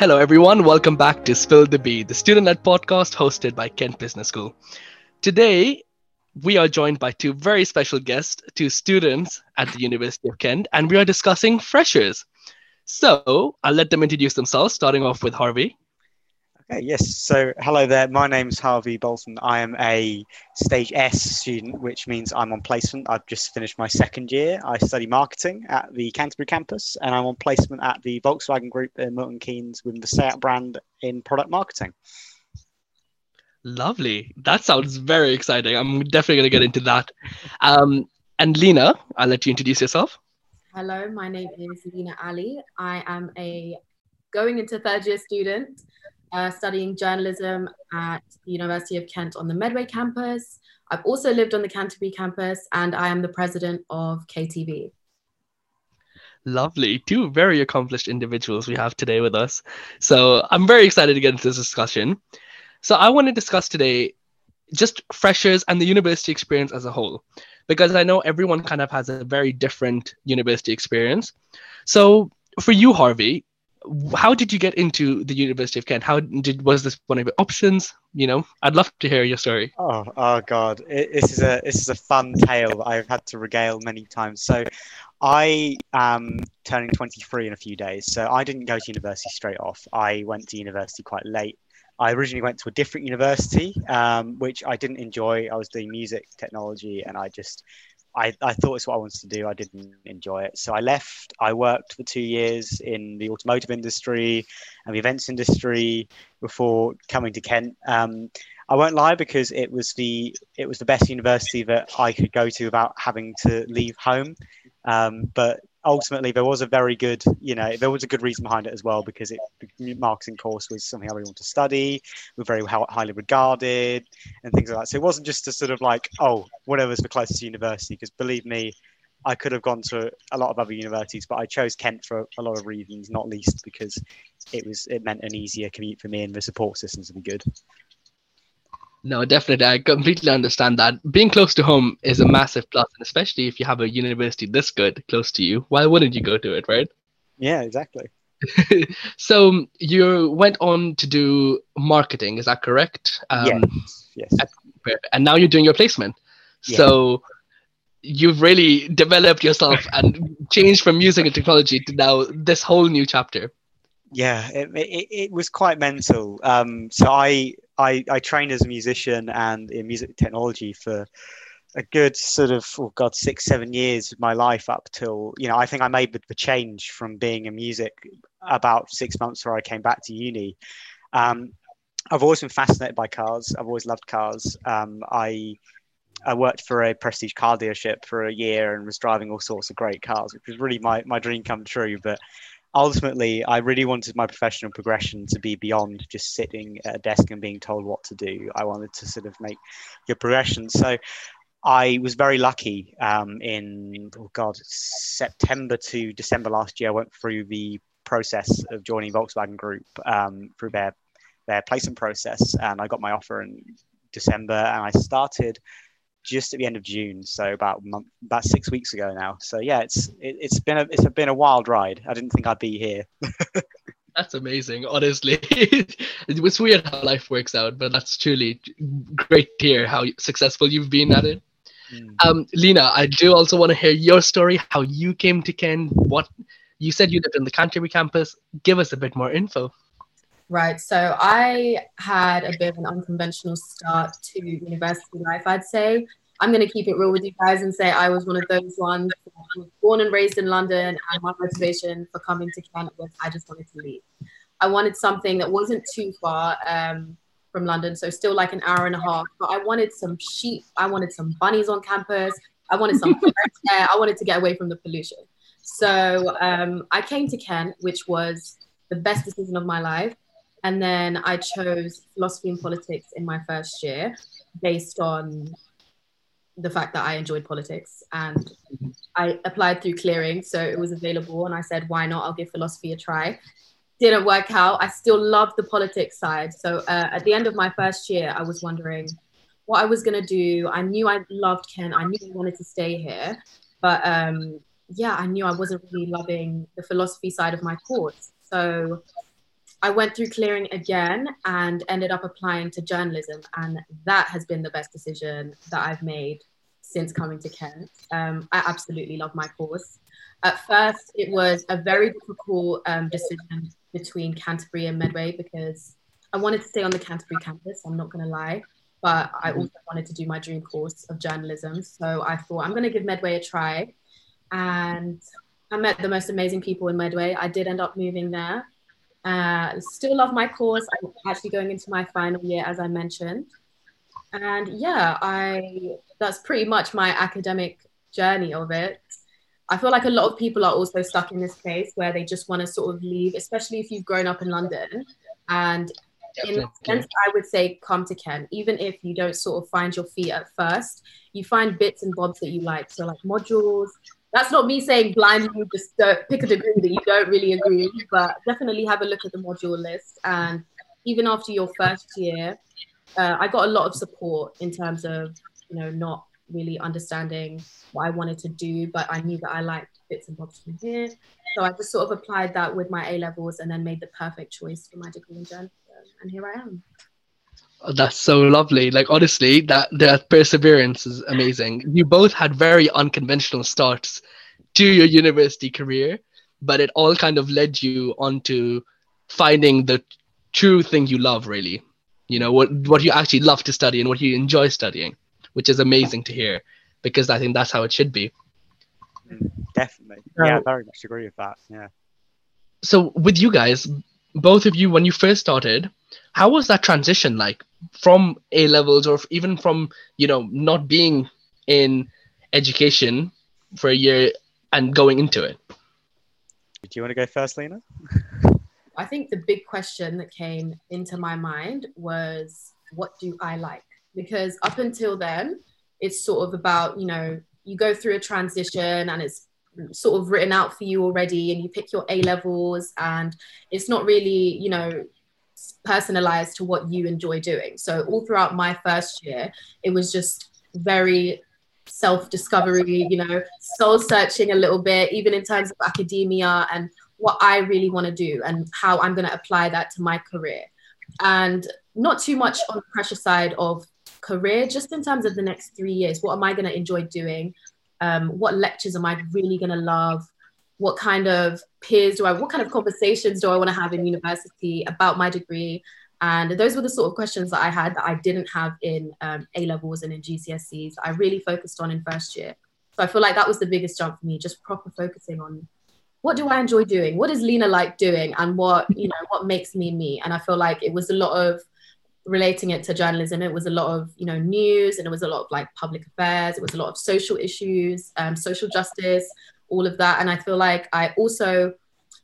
Hello, everyone. Welcome back to Spill the B, the student led podcast hosted by Kent Business School. Today, we are joined by two very special guests, two students at the University of Kent, and we are discussing freshers. So I'll let them introduce themselves, starting off with Harvey. Okay, yes. So, hello there. My name's Harvey Bolton. I am a Stage S student, which means I'm on placement. I've just finished my second year. I study marketing at the Canterbury campus, and I'm on placement at the Volkswagen Group in Milton Keynes with the Seat brand in product marketing. Lovely. That sounds very exciting. I'm definitely going to get into that. Um, and Lina, I'll let you introduce yourself. Hello, my name is Lina Ali. I am a going into third year student uh, studying journalism at the University of Kent on the Medway campus. I've also lived on the Canterbury campus and I am the president of KTV. Lovely. Two very accomplished individuals we have today with us. So I'm very excited to get into this discussion. So I want to discuss today just freshers and the university experience as a whole, because I know everyone kind of has a very different university experience. So for you, Harvey, how did you get into the University of Kent? How did was this one of your options? You know, I'd love to hear your story. Oh, oh God, it, this is a this is a fun tale I've had to regale many times. So, I am turning 23 in a few days. So I didn't go to university straight off. I went to university quite late. I originally went to a different university, um, which I didn't enjoy. I was doing music technology, and I just I, I thought it's what I wanted to do. I didn't enjoy it. So I left. I worked for two years in the automotive industry and the events industry before coming to Kent. Um, I won't lie because it was the it was the best university that I could go to without having to leave home. Um, but ultimately there was a very good you know there was a good reason behind it as well because it the marketing course was something i really wanted to study we're very highly regarded and things like that. So it wasn't just a sort of like oh whatever's the closest university because believe me i could have gone to a lot of other universities but i chose kent for a lot of reasons not least because it was it meant an easier commute for me and the support systems would be good no, definitely. I completely understand that. Being close to home is a massive plus, and especially if you have a university this good close to you, why wouldn't you go to it, right? Yeah, exactly. so you went on to do marketing, is that correct? Um, yes. Yes. At, and now you're doing your placement. Yeah. So you've really developed yourself and changed from music and technology to now this whole new chapter. Yeah, it, it, it was quite mental. Um, so I I, I trained as a musician and in music technology for a good sort of oh god six seven years of my life up till you know I think I made the, change from being in music about six months where I came back to uni. Um, I've always been fascinated by cars. I've always loved cars. Um, I I worked for a prestige car dealership for a year and was driving all sorts of great cars, which was really my, my dream come true. But ultimately, I really wanted my professional progression to be beyond just sitting at a desk and being told what to do. I wanted to sort of make your progression. So I was very lucky um, in, oh God, September to December last year. I went through the process of joining Volkswagen Group um, through their, their placement process, and I got my offer in December, and I started just at the end of June, so about month, about six weeks ago now. So yeah, it's it, has been a it's been a wild ride. I didn't think I'd be here. that's amazing, honestly. it's weird how life works out, but that's truly great to hear how successful you've been at it. Mm. Um, Lina, I do also want to hear your story, how you came to Kent, What you said you lived in the Canterbury campus. Give us a bit more info. Right. So I had a bit of an unconventional start to university life, I'd say. I'm going to keep it real with you guys and say I was one of those ones born and raised in London, and my motivation for coming to Kent was I just wanted to leave. I wanted something that wasn't too far um, from London, so still like an hour and a half, but I wanted some sheep, I wanted some bunnies on campus, I wanted some fresh air, I wanted to get away from the pollution. So um, I came to Kent, which was the best decision of my life. And then I chose philosophy and politics in my first year based on the fact that I enjoyed politics and I applied through clearing. So it was available. And I said, why not? I'll give philosophy a try. Didn't work out. I still loved the politics side. So uh, at the end of my first year, I was wondering what I was going to do. I knew I loved Kent. I knew I wanted to stay here. But um, yeah, I knew I wasn't really loving the philosophy side of my course. So I went through clearing again and ended up applying to journalism. And that has been the best decision that I've made since coming to Kent. Um, I absolutely love my course. At first, it was a very difficult um, decision between Canterbury and Medway because I wanted to stay on the Canterbury campus, I'm not going to lie, but I mm-hmm. also wanted to do my dream course of journalism. So I thought I'm going to give Medway a try. And I met the most amazing people in Medway. I did end up moving there. Uh, still love my course. I'm actually going into my final year, as I mentioned. And yeah, I that's pretty much my academic journey of it. I feel like a lot of people are also stuck in this place where they just want to sort of leave, especially if you've grown up in London. And in sense, I would say come to Kent, even if you don't sort of find your feet at first, you find bits and bobs that you like. So like modules. That's not me saying blindly just pick a degree that you don't really agree with, but definitely have a look at the module list. And even after your first year, uh, I got a lot of support in terms of you know not really understanding what I wanted to do, but I knew that I liked bits and bobs from here. So I just sort of applied that with my A levels and then made the perfect choice for my degree in journalism. And here I am. That's so lovely. Like honestly, that that perseverance is amazing. You both had very unconventional starts to your university career, but it all kind of led you onto finding the true thing you love really. You know, what what you actually love to study and what you enjoy studying which is amazing to hear because I think that's how it should be. Definitely. Yeah, very much agree with that. Yeah. So, with you guys, both of you, when you first started, how was that transition like from A levels or even from, you know, not being in education for a year and going into it? Do you want to go first, Lina? I think the big question that came into my mind was what do I like? because up until then, it's sort of about, you know, you go through a transition and it's sort of written out for you already and you pick your A levels and it's not really, you know, personalized to what you enjoy doing. So all throughout my first year, it was just very self discovery, you know, soul searching a little bit, even in terms of academia and what I really want to do and how I'm going to apply that to my career. And not too much on the pressure side of career, just in terms of the next three years, what am I going to enjoy doing? Um, what lectures am I really going to love? What kind of peers do I, what kind of conversations do I want to have in university about my degree? And those were the sort of questions that I had that I didn't have in um, A levels and in GCSEs. I really focused on in first year. So I feel like that was the biggest jump for me, just proper focusing on what do I enjoy doing? What is Lina like doing? And what, you know, what makes me me? And I feel like it was a lot of relating it to journalism, it was a lot of you know news and it was a lot of like public affairs. It was a lot of social issues, um, social justice, all of that. And I feel like I also,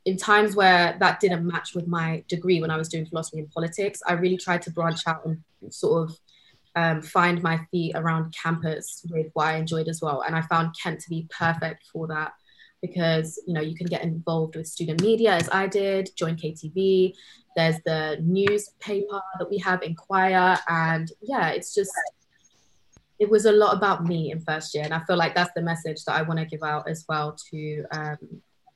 in times where that didn't match with my degree when I was doing philosophy and politics, I really tried to branch out and sort of um, find my feet around campus with what I enjoyed as well. And I found Kent to be perfect for that because you know you can get involved with student media as I did, join KTV. There's the newspaper that we have, Inquire, and yeah, it's just it was a lot about me in first year, and I feel like that's the message that I want to give out as well to um,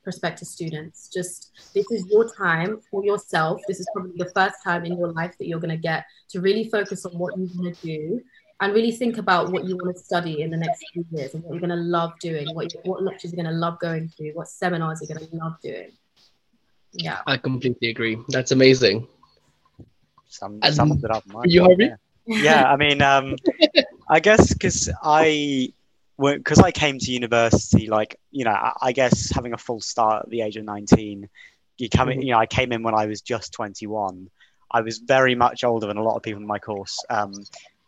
prospective students. Just this is your time for yourself. This is probably the first time in your life that you're going to get to really focus on what you want to do and really think about what you want to study in the next few years and what you're going to love doing, what, what lectures you're going to love going to, what seminars you're going to love doing. Yeah. I completely agree. That's amazing. Some, sums it up. You, Harvey? Yeah. yeah, I mean, um, I guess because I, because I came to university, like, you know, I, I, guess having a full start at the age of 19, you come in, mm-hmm. you know, I came in when I was just 21. I was very much older than a lot of people in my course. Um,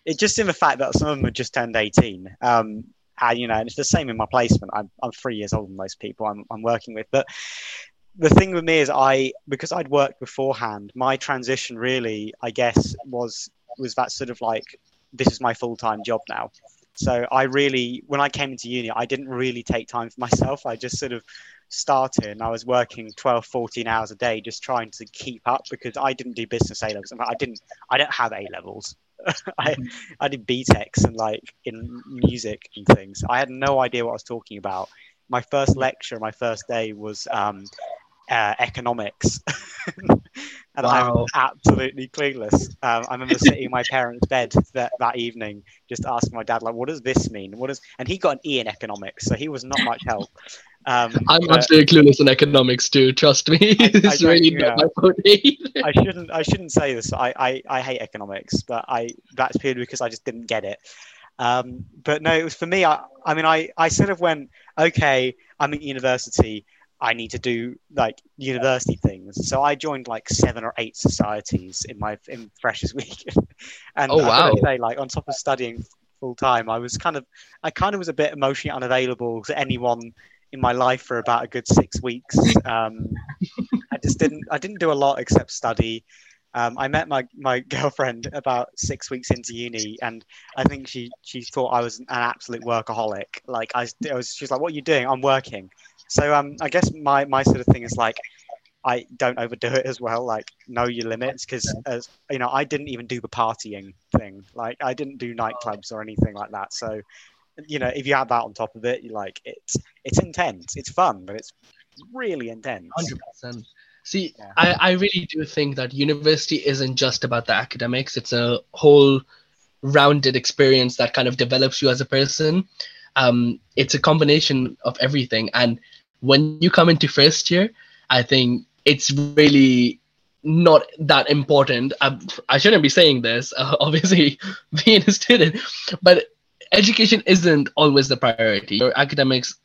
it just in the fact that some of them had just turned 18. Um, and you know, and it's the same in my placement. I'm, I'm three years older than most people I'm, I'm working with. But the thing with me is I because I'd worked beforehand, my transition really, I guess, was was that sort of like this is my full time job now. So I really, when I came into uni, I didn't really take time for myself. I just sort of started and I was working 12, 14 hours a day just trying to keep up because I didn't do business A levels. I didn't, I don't have A levels. I, I did BTECs and like in music and things. I had no idea what I was talking about. My first lecture, my first day was um, uh, economics. and Wow. I'm absolutely clueless. Um, I remember sitting in my parents' bed that, that evening, just asking my dad, like, "What does this mean? What is?" And he got an E in economics, so he was not much help. Um, I'm but absolutely clueless in economics too. Trust me, it's really yeah. not my forte. I shouldn't. I shouldn't say this. I, I, I hate economics, but I that's purely because I just didn't get it. Um, but no, it was for me. I, I mean, I, I sort of went, okay, I'm at university. I need to do like university things. So I joined like seven or eight societies in my in freshers week. and Oh, wow. say, like on top of studying full time, I was kind of, I kind of was a bit emotionally unavailable to anyone in my life for about a good six weeks. Um, I just didn't, I didn't do a lot except study. Um, I met my, my girlfriend about six weeks into uni, and I think she she thought I was an absolute workaholic. Like I, was- I was, she was like, "What are you doing?" I'm working. So um, I guess my my sort of thing is like, I don't overdo it as well. Like know your limits, because as you know, I didn't even do the partying thing. Like I didn't do nightclubs or anything like that. So you know, if you add that on top of it, you like it's it's intense. It's fun, but it's really intense. Hundred percent. See, Yeah. I, I really do think that university isn't just about the academics. It's a whole rounded experience that kind of develops you as a person. Um, it's a combination of everything. And when you come into first year, I think it's really not that important. I, I shouldn't be saying this, uh, obviously, being a student, but education isn't always the priority. Your academics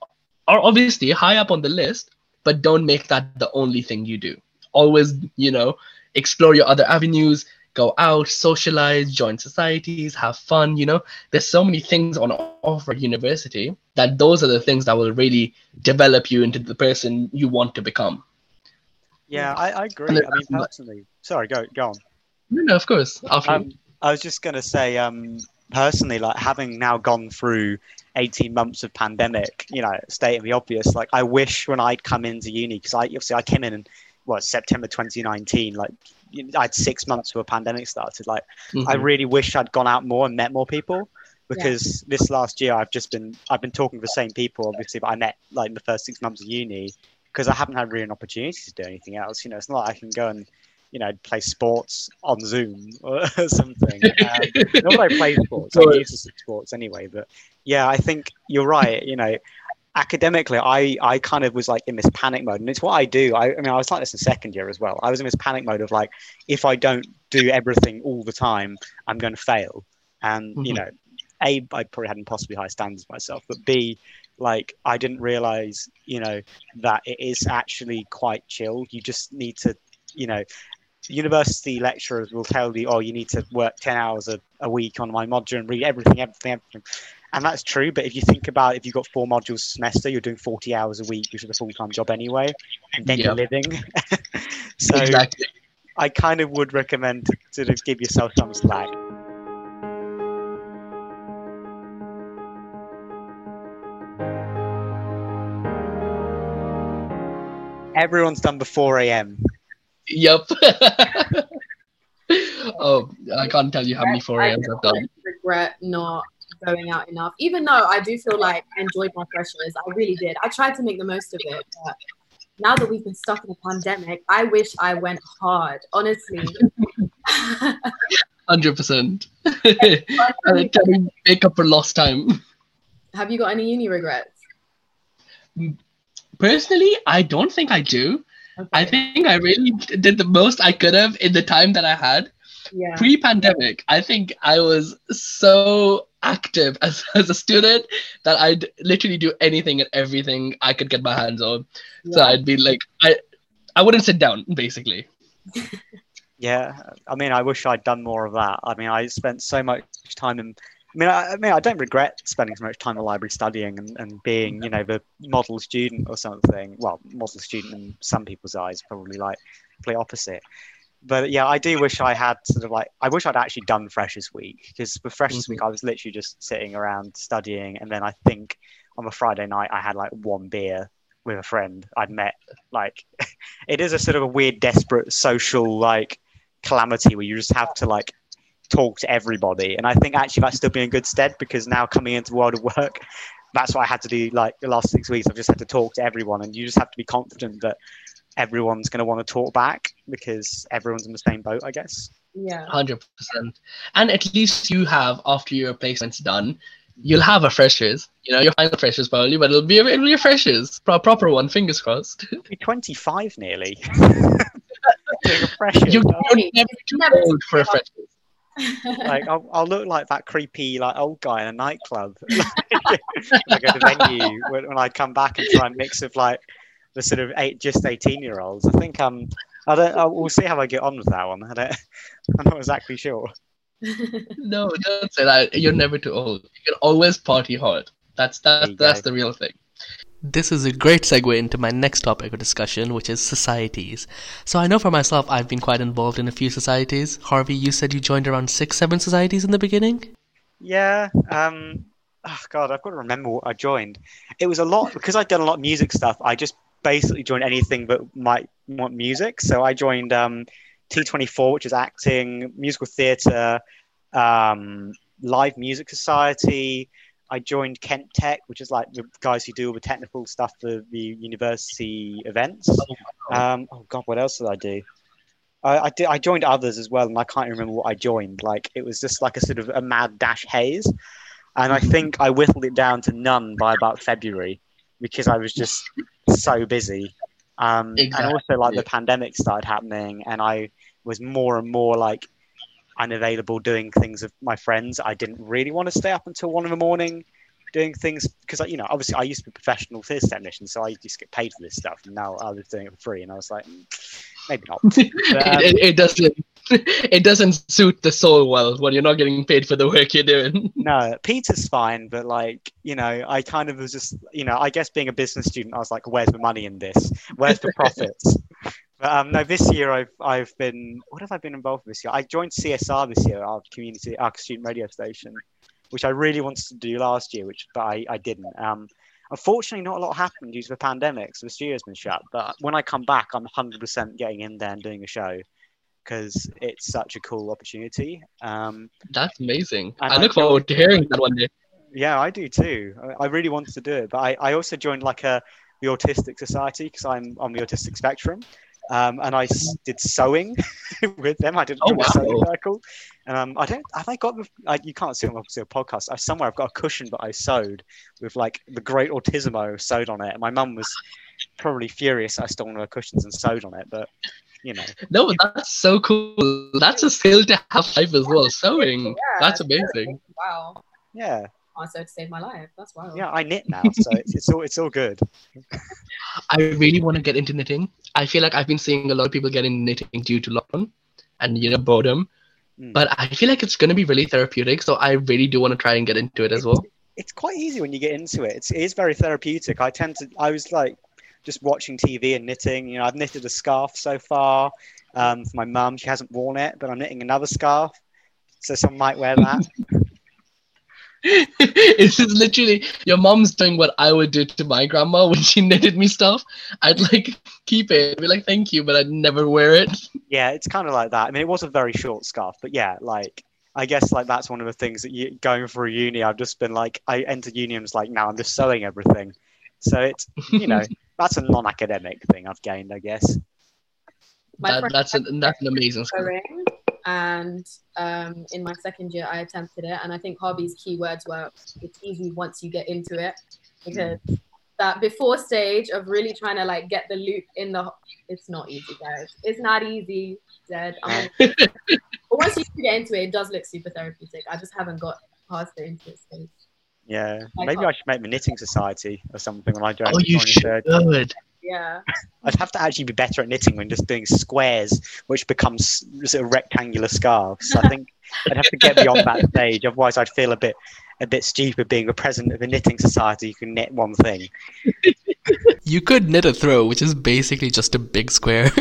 are obviously high up on the list, but don't make that the only thing you do. Always, you know, explore your other avenues, go out, socialize, join societies, have fun. You know, there's so many things on offer at university that those are the things that will really develop you into the person you want to become. Yeah, I, I agree. I mean, personally, sorry, go go on. No, no, of course. After Um, I was just going to say, um, personally, like having now gone through 18 months of pandemic, you know, stating the obvious, like I wish when I'd come into uni, because I obviously I came in in what September 2019, like I had six months before a pandemic started. Like Mhm. I really wish I'd gone out more and met more people. Because this last year I've just been I've been talking to the same people obviously, but I met like in the first six months of uni because I haven't had really an opportunity to do anything else. You know, it's not like I can go and you know play sports on Zoom or something. Um, not that I play sports, I'm used to sports anyway. But yeah, I think you're right. You know, academically, I I kind of was like in this panic mode, and it's what I do. I, I mean, I was like this in second year as well. I was in this panic mode of like, if I don't do everything all the time, I'm going to fail. And you Mhm. know, a I probably had impossibly high standards myself, but b like I didn't realize, you know, that it is actually quite chill. You just need to, you know, university lecturers will tell you, oh, you need to work 10 hours a, a week on my module and read everything, everything, everything. And that's true. But if you think about if you've got four modules a semester, you're doing 40 hours a week, which is a full time job anyway. And then you're living. so exactly. I kind of would recommend to sort of give yourself some slack. Everyone's done before AM. Yep. oh, I can't tell you how many 4 I AMs I've done. regret not going out enough. Even though I do feel like I enjoyed my freshers, I really did. I tried to make the most of it, but now that we've been stuck in a pandemic, I wish I went hard. Honestly. 100%. And tell me, make up for lost time. Have you got any uni regrets? Personally, I don't think I do. I think I really did the most I could have in the time that I had. Yeah. Pre pandemic, I think I was so active as, as a student that I'd literally do anything and everything I could get my hands on. So. I'd be like, I, I wouldn't sit down, basically. Yeah, I mean, I wish I'd done more of that. I mean, I spent so much time in. I mean, I, I mean, I don't regret spending so much time in the library studying and, and being, you know, the model student or something. Well, model student in some people's eyes, probably like complete opposite. But yeah, I do wish I had sort of like I wish I'd actually done Freshers Week because with Freshers Week mm-hmm. I was literally just sitting around studying, and then I think on a Friday night I had like one beer with a friend I'd met. Like, it is a sort of a weird, desperate social like calamity where you just have to like talk to everybody. And I think actually that's still being in good stead because now coming into the world of work, that's what I had to do like the last six weeks. I've just had to talk to everyone and you just have to be confident that everyone's going to want to talk back because everyone's in the same boat, I guess. Yeah. Hundred percent. And at least you have after your placement's done, you'll have a freshers. You know, your final freshers probably, but it'll be a, it'll be a freshers, Pro- proper one. Fingers crossed. I'll be 25 nearly. Doing a freshers. you, I'll- you're never too old for a freshers. like I'll, I'll look like that creepy like old guy in a nightclub like at the venue when, when I come back and try and mix of like the sort of eight just 18 year olds I think um I don't I, we'll see how I get on with that one I don't I'm not exactly sure No, don't say that. You're never too old. You can always party hard. That's that's that's go. the real thing. This is a great segue into my next topic of discussion, which is societies. So I know for myself, I've been quite involved in a few societies. Harvey, you said you joined around six, seven societies in the beginning. yeah um oh god I've got to remember what I joined it was a lot because I'd done a lot of music stuff I just basically joined anything but might want music. So I joined um T24 which is acting musical theatre um live music society. I joined Kent Tech which is like the guys who do all the technical stuff for the university events. Um oh god what else did I do? I, I did I joined others as well and I can't remember what I joined. Like it was just like a sort of a mad dash haze. And I think I whittled it down to none by about February because I was just so busy. Um, And also, like the pandemic started happening, and I was more and more like unavailable doing things with my friends. I didn't really want to stay up until one in the morning doing things because, you know, obviously I used to be a professional theatre technician, so I used to get paid for this stuff, and now I was doing it for free, and I was like, "Mm, maybe not. But, um, it, it, it doesn't it doesn't suit the soul well when you're not getting paid for the work you're doing. No, Peter's fine, but like, you know, I kind of was just, you know, I guess being a business student, I was like, where's the money in this? Where's the profits? but um, no, this year I've I've been, what have I been involved with this year? I joined CSR this year, our community, our student radio station, which I really wanted to do last year, which but I, I didn't. Um, unfortunately, not a lot happened due to the pandemic, so the studio's been shut. But when I come back, I'm 100% getting in there and doing a show because it's such a cool opportunity. Um, That's amazing. I I look feel- forward to hearing that one day. Yeah, I do too. I, I really wanted to do it, but I, I also joined like a the autistic society because I'm on the autistic spectrum, um, and I s- did sewing with them. I did Oh, a sewing wow. circle. Um, I don't. Have I got? The, I, you can't see it on the podcast. I, somewhere I've got a cushion that I sewed with like the Great Autismo sewed on it. And my mum was probably furious I stole one of her cushions and sewed on it, but you know, No, that's so cool. That's a skill to have life as well. Sewing. Yeah, That's amazing. Wow. yeah, Also to save my life. That's wild. yeah. I knit now, so it's, it's all it's all good. I really want to get into knitting. I feel like I've been seeing a lot of people get into knitting due to lockdown and you know boredom. Mm. But I feel like it's going to be really therapeutic. So I really do want to try and get into it as well. it's quite easy when you get into it. It's, it is very therapeutic. I tend to, I was like just watching TV and knitting. You know, I've knitted a scarf so far um, for my mum. She hasn't worn it, but I'm knitting another scarf. So someone might wear that. it's just literally your mom's doing what I would do to my grandma when she knitted me stuff. I'd like keep it, I'd be like, thank you, but I'd never wear it. yeah, it's kind of like that. I mean, it was a very short scarf, but yeah, like, I guess like that's one of the things that you going through uni. I've just been like, I entered uni and was like, now I'm just sewing everything. So it's, you know, that's a non academic thing I've gained, I guess. That, that's an that's an amazing skill. and um, in my second year, I attempted it, and I think Harvey's keywords were it's easy once you get into it because that before stage of really trying to like get the loop in the it's not easy, guys. It's not easy. Dead. I but once you get into it, it does look super therapeutic. I just haven't got past the into it stage. Yeah, I maybe can't- I should make the knitting society or something when I join. Oh, you join the third. should. Yeah. I'd have to actually be better at knitting when just doing squares, which becomes sort of rectangular scarves. I think I'd have to get beyond that stage. Otherwise, I'd feel a bit a bit stupid being the president of a knitting society. You can knit one thing. You could knit a throw, which is basically just a big square.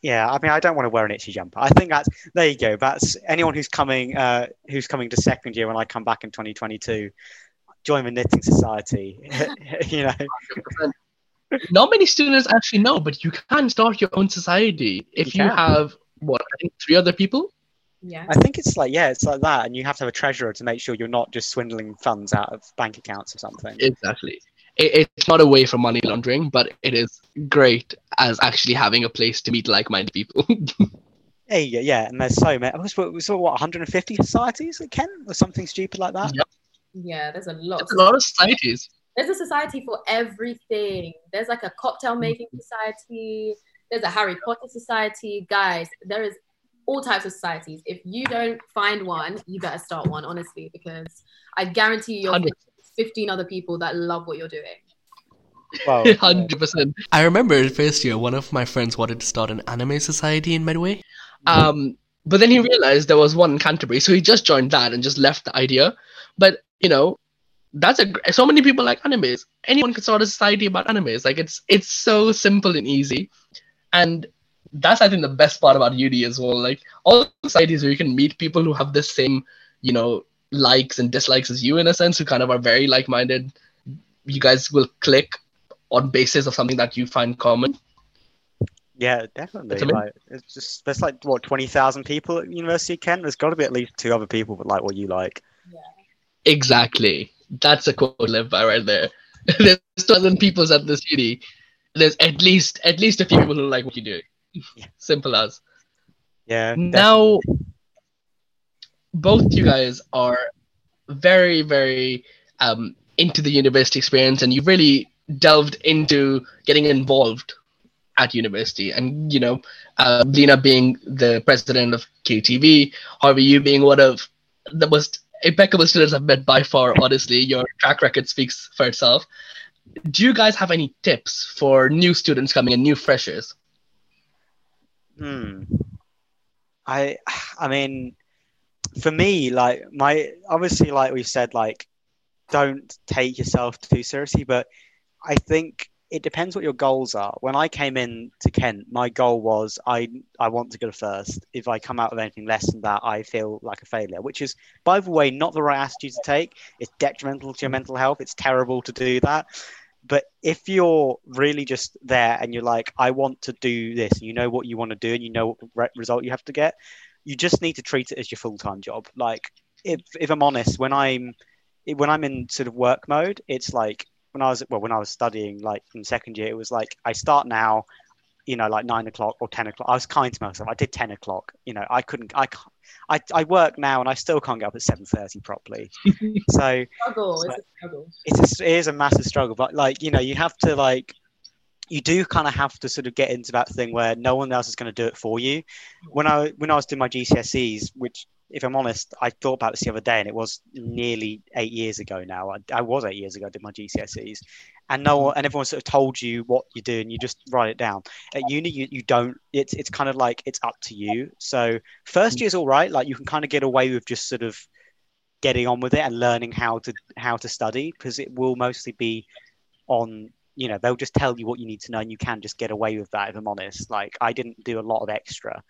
Yeah, I mean, I don't want to wear an itchy jumper. I think that's there. You go. That's anyone who's coming uh, who's coming to second year when I come back in 2022. Join the knitting society. you know, Not many students actually know, but you can start your own society if You you, have what I think three other people. Yeah. I think it's like yeah, it's like that, and you have to have a treasurer to make sure you're not just swindling funds out of bank accounts or something. Exactly. it, it's not a way for money laundering, but it is great as actually having a place to meet like-minded people. Hey, yeah, yeah, and there's so many. I was what, what 150 societies at Kent or something stupid like that. Yep. Yeah, there's a lot. It's a lot of societies. There's a society for everything. There's like a cocktail making society. There's a Harry Potter society. Guys, there is all types of societies. If you don't find one, you better start one, honestly, because I guarantee you, you'll find 15 other people that love what you're doing. Wow. Hundred percent. I remember first year, one of my friends wanted to start an anime society in Medway. Um, but then he realized there was one in Canterbury, so he just joined that and just left the idea. But you know, that's a so many people like animes. Anyone can start a society about animes. Like it's it's so simple and easy, and that's I think the best part about uni as well. Like all societies where you can meet people who have the same, you know, likes and dislikes as you in a sense, who kind of are very like-minded. You guys will click on basis of something that you find common. Yeah, definitely. That's. Like, it's just there's like what 20,000 people at University of Kent. There's got to be at least two other people that like what you like. Exactly. That's a quote live by right there. There's thousand people at this city. There's at least at least a few people who like what you do. Simple as. Yeah. Now, both you guys are very, very um, into the university experience, and you've really delved into getting involved at university. And you know, uh, Lina being the president of KTV, Harvey, you being one of the most impeccable students I've met by far. Honestly, your track record speaks for itself. Do you guys have any tips for new students coming in, new freshers? Hmm. I I mean, for me, like my obviously, like we said, like don't take yourself too seriously. But I think it depends what your goals are. When I came in to Kent, my goal was I I want to go first. If I come out with anything less than that, I feel like a failure. Which is, by the way, not the right attitude to take. It's detrimental to your mental health. It's terrible to do that. But if you're really just there and you're like, I want to do this, and you know what you want to do, and you know what re- result you have to get, you just need to treat it as your full time job. Like, if if I'm honest, when I'm when I'm in sort of work mode, it's like when I was well when I was studying like in second year, it was like I start now, you know, like nine o'clock or ten o'clock. I was kind to myself. I did ten o'clock. You know, I couldn't. I can't. I, I work now and I still can't get up at seven thirty properly. so Struggle. So- It's a struggle. it's a, it is a massive struggle but like you know you have to like you do kind of have to sort of get into that thing where no one else is going to do it for you when i when i was doing my gcse's which if i'm honest i thought about this the other day and it was nearly eight years ago now. I, I was eight years ago i did my gcse's and no one and everyone sort of told you what you do and you just write it down. At uni you, you don't it's it's kind of like it's up to you. So first year's all right. Like you can kind of get away with just sort of getting on with it and learning how to how to study because it will mostly be on you know they'll just tell you what you need to know and you can just get away with that if i'm honest. Like i didn't do a lot of extra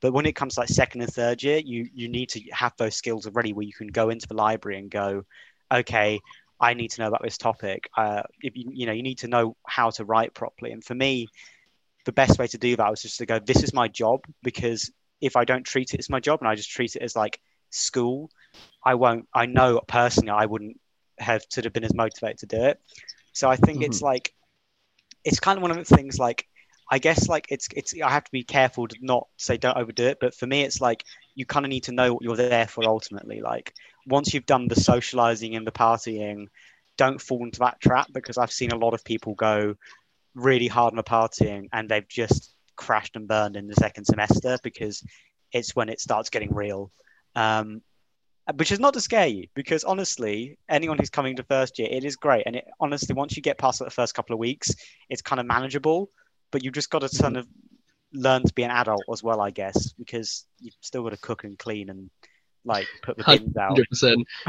but when it comes to like second and third year you you need to have those skills already where you can go into the library and go okay i need to know about this topic. Uh, if you, you know you need to know how to write properly. And for me the best way to do that was just to go this is my job because if i don't treat it as my job and i just treat it as like school i won't i know personally i wouldn't have sort of been as motivated to do it. So i think it's like it's kind of one of the things like i guess like it's it's i have to be careful to not say don't overdo it but for me it's like you kind of need to know what you're there for ultimately. Like once you've done the socializing and the partying don't fall into that trap because i've seen a lot of people go really hard on the partying and they've just crashed and burned in the second semester because it's when it starts getting real. Um, which is not to scare you because honestly anyone who's coming to first year it is great. And it honestly once you get past the first couple of weeks it's kind of manageable but you've just got to mm-hmm. kind of learn to be an adult as well i guess because you've still got to cook and clean and like put the bins out.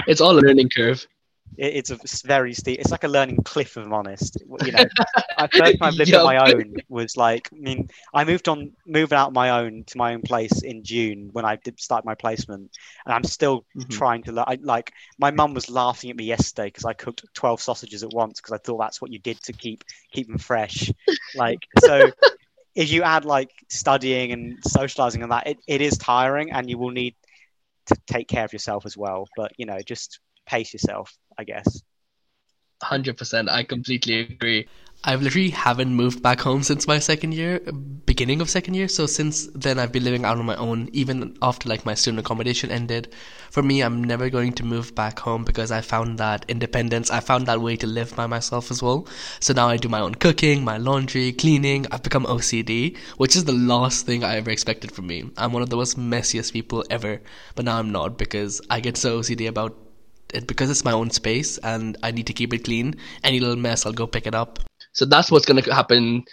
It's all a learning curve. It, it's a very steep. It's like a learning cliff, if I'm honest. You know, I first time I lived on my own was like, I mean, I moved on, moving out on my own to my own place in June when I did start my placement, and I'm still Mhm. trying to. I, like, my mum was laughing at me yesterday because I cooked 12 sausages at once because I thought that's what you did to keep keep them fresh. Like, so. If you add like studying and socializing and that, it, it is tiring, and you will need to take care of yourself as well. But you know, just pace yourself, I guess. 100%. I completely agree. I've literally haven't moved back home since my second year, beginning of second year. So since then, I've been living out on my own, even after like my student accommodation ended. For me, I'm never going to move back home because I found that independence. I found that way to live by myself as well. So now I do my own cooking, my laundry, cleaning. I've become OCD, which is the last thing I ever expected from me. I'm one of the most messiest people ever, but now I'm not because I get so OCD about it because it's my own space and I need to keep it clean. Any little mess, I'll go pick it up. So that's what's going to happen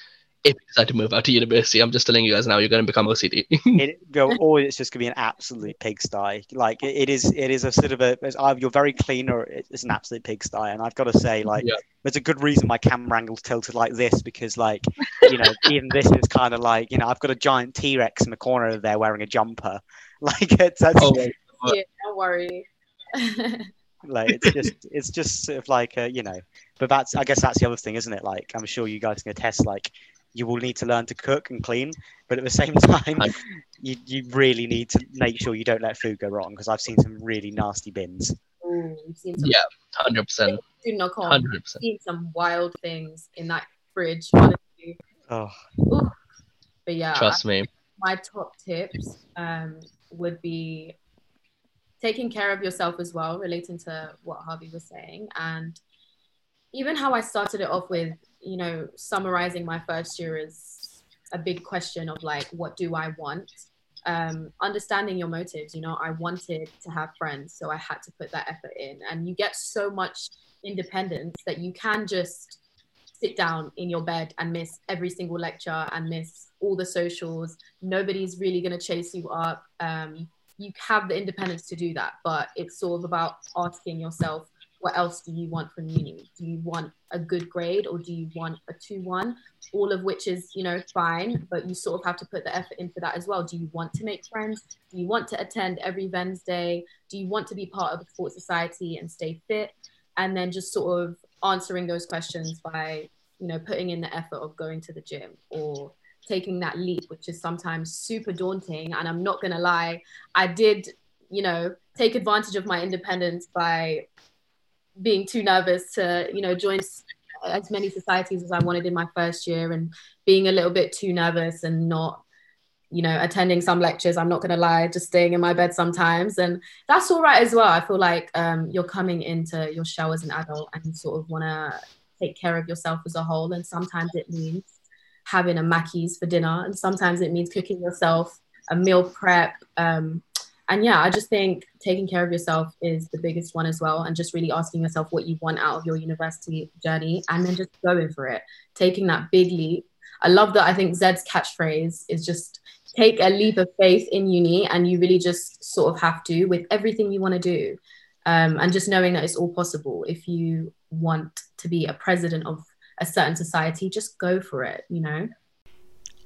if you decide to move out to university. I'm just telling you guys now, you're going to become OCD. it, or it's just going to be an absolute pigsty. Like it, it is, it is a sort of a. Either uh, you're very clean, or it's an absolute pigsty. And I've got to say, like, yeah. there's a good reason my camera angle's tilted like this because, like, you know, even this is kind of like, you know, I've got a giant T Rex in the corner there wearing a jumper. Like, it's. That's, oh, yeah, don't worry. Like it's just it's just sort of like a, you know but that's i guess that's the other thing isn't it? Like i'm sure you guys can attest like you will need to learn to cook and clean but at the same time you, you really need to make sure you don't let food go wrong because i've seen some really nasty bins. Ooh, yeah 100% do not call 100% seen some wild things in that fridge honestly. Oh. Ooh. but yeah trust me. my top tips um, would be taking care of yourself as well, relating to what Harvey was saying. And even how I started it off with, you know, summarizing my first year is a big question of like, what do I want? Um, understanding your motives, you know, I wanted to have friends, so I had to put that effort in. And you get so much independence that you can just sit down in your bed and miss every single lecture and miss all the socials. Nobody's really going to chase you up. Um, you have the independence to do that, but it's sort of about asking yourself, what else do you want from uni? Do you want a good grade or do you want a 2 1? All of which is, you know, fine, but you sort of have to put the effort in for that as well. Do you want to make friends? Do you want to attend every Wednesday? Do you want to be part of a sports society and stay fit? And then just sort of answering those questions by, you know, putting in the effort of going to the gym or taking that leap, which is sometimes super daunting. And I'm not going to lie, I did, you know, take advantage of my independence by being too nervous to, you know, join as many societies as I wanted in my first year and being a little bit too nervous and not you know attending some lectures. I'm not going to lie just staying in my bed sometimes. And that's all right as well. I feel like um, you're coming into your shell as an adult and sort of want to take care of yourself as a whole. And sometimes it means having a Mackey's for dinner, and sometimes it means cooking yourself a meal prep. Um, and yeah, I just think taking care of yourself is the biggest one as well, and just really asking yourself what you want out of your university journey, and then just going for it, taking that big leap. I love that. I think Syed's catchphrase is just take a leap of faith in uni, and you really just sort of have to with everything you want to do, um, and just knowing that it's all possible if you want to be a president of a certain society, just go for it, you know?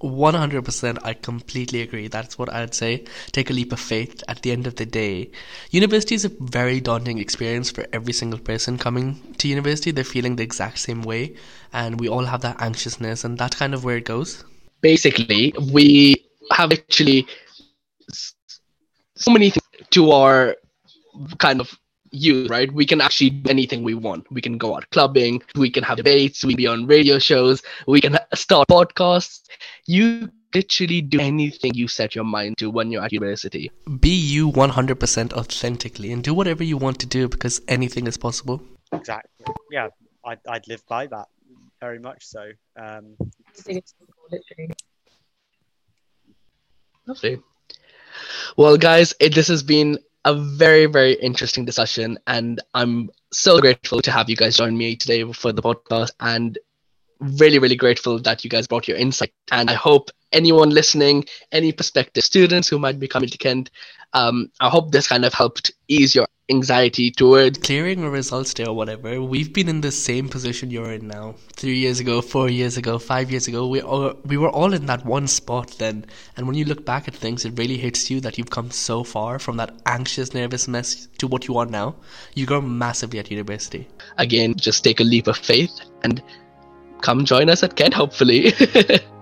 100% I completely agree. That's what I'd say. Take a leap of faith at the end of the day. University is a very daunting experience for every single person coming to university. They're feeling the exact same way, and we all have that anxiousness, and that's kind of where it goes. Basically, we have actually so many things to our kind of youth, right? We can actually do anything we want. We can go out clubbing, we can have debates, we can be on radio shows, we can start podcasts. You literally do anything you set your mind to when you're at university. Be you 100% authentically and do whatever you want to do because anything is possible. Exactly. Yeah, I'd, I'd live by that very much so. Um, Lovely. Well, guys, it, this has been a very, very interesting discussion. And I'm so grateful to have you guys join me today for the podcast and really, really grateful that you guys brought your insight. And I hope anyone listening, any prospective students who might be coming to Kent, um, I hope this kind of helped ease your anxiety towards clearing a results day or whatever. We've been in the same position you're in now. Three years ago, four years ago, five years ago, we all, we were all in that one spot then. And when you look back at things, it really hits you that you've come so far from that anxious, nervous mess to what you are now. You grow massively at university. Again, just take a leap of faith and come join us at Kent, hopefully.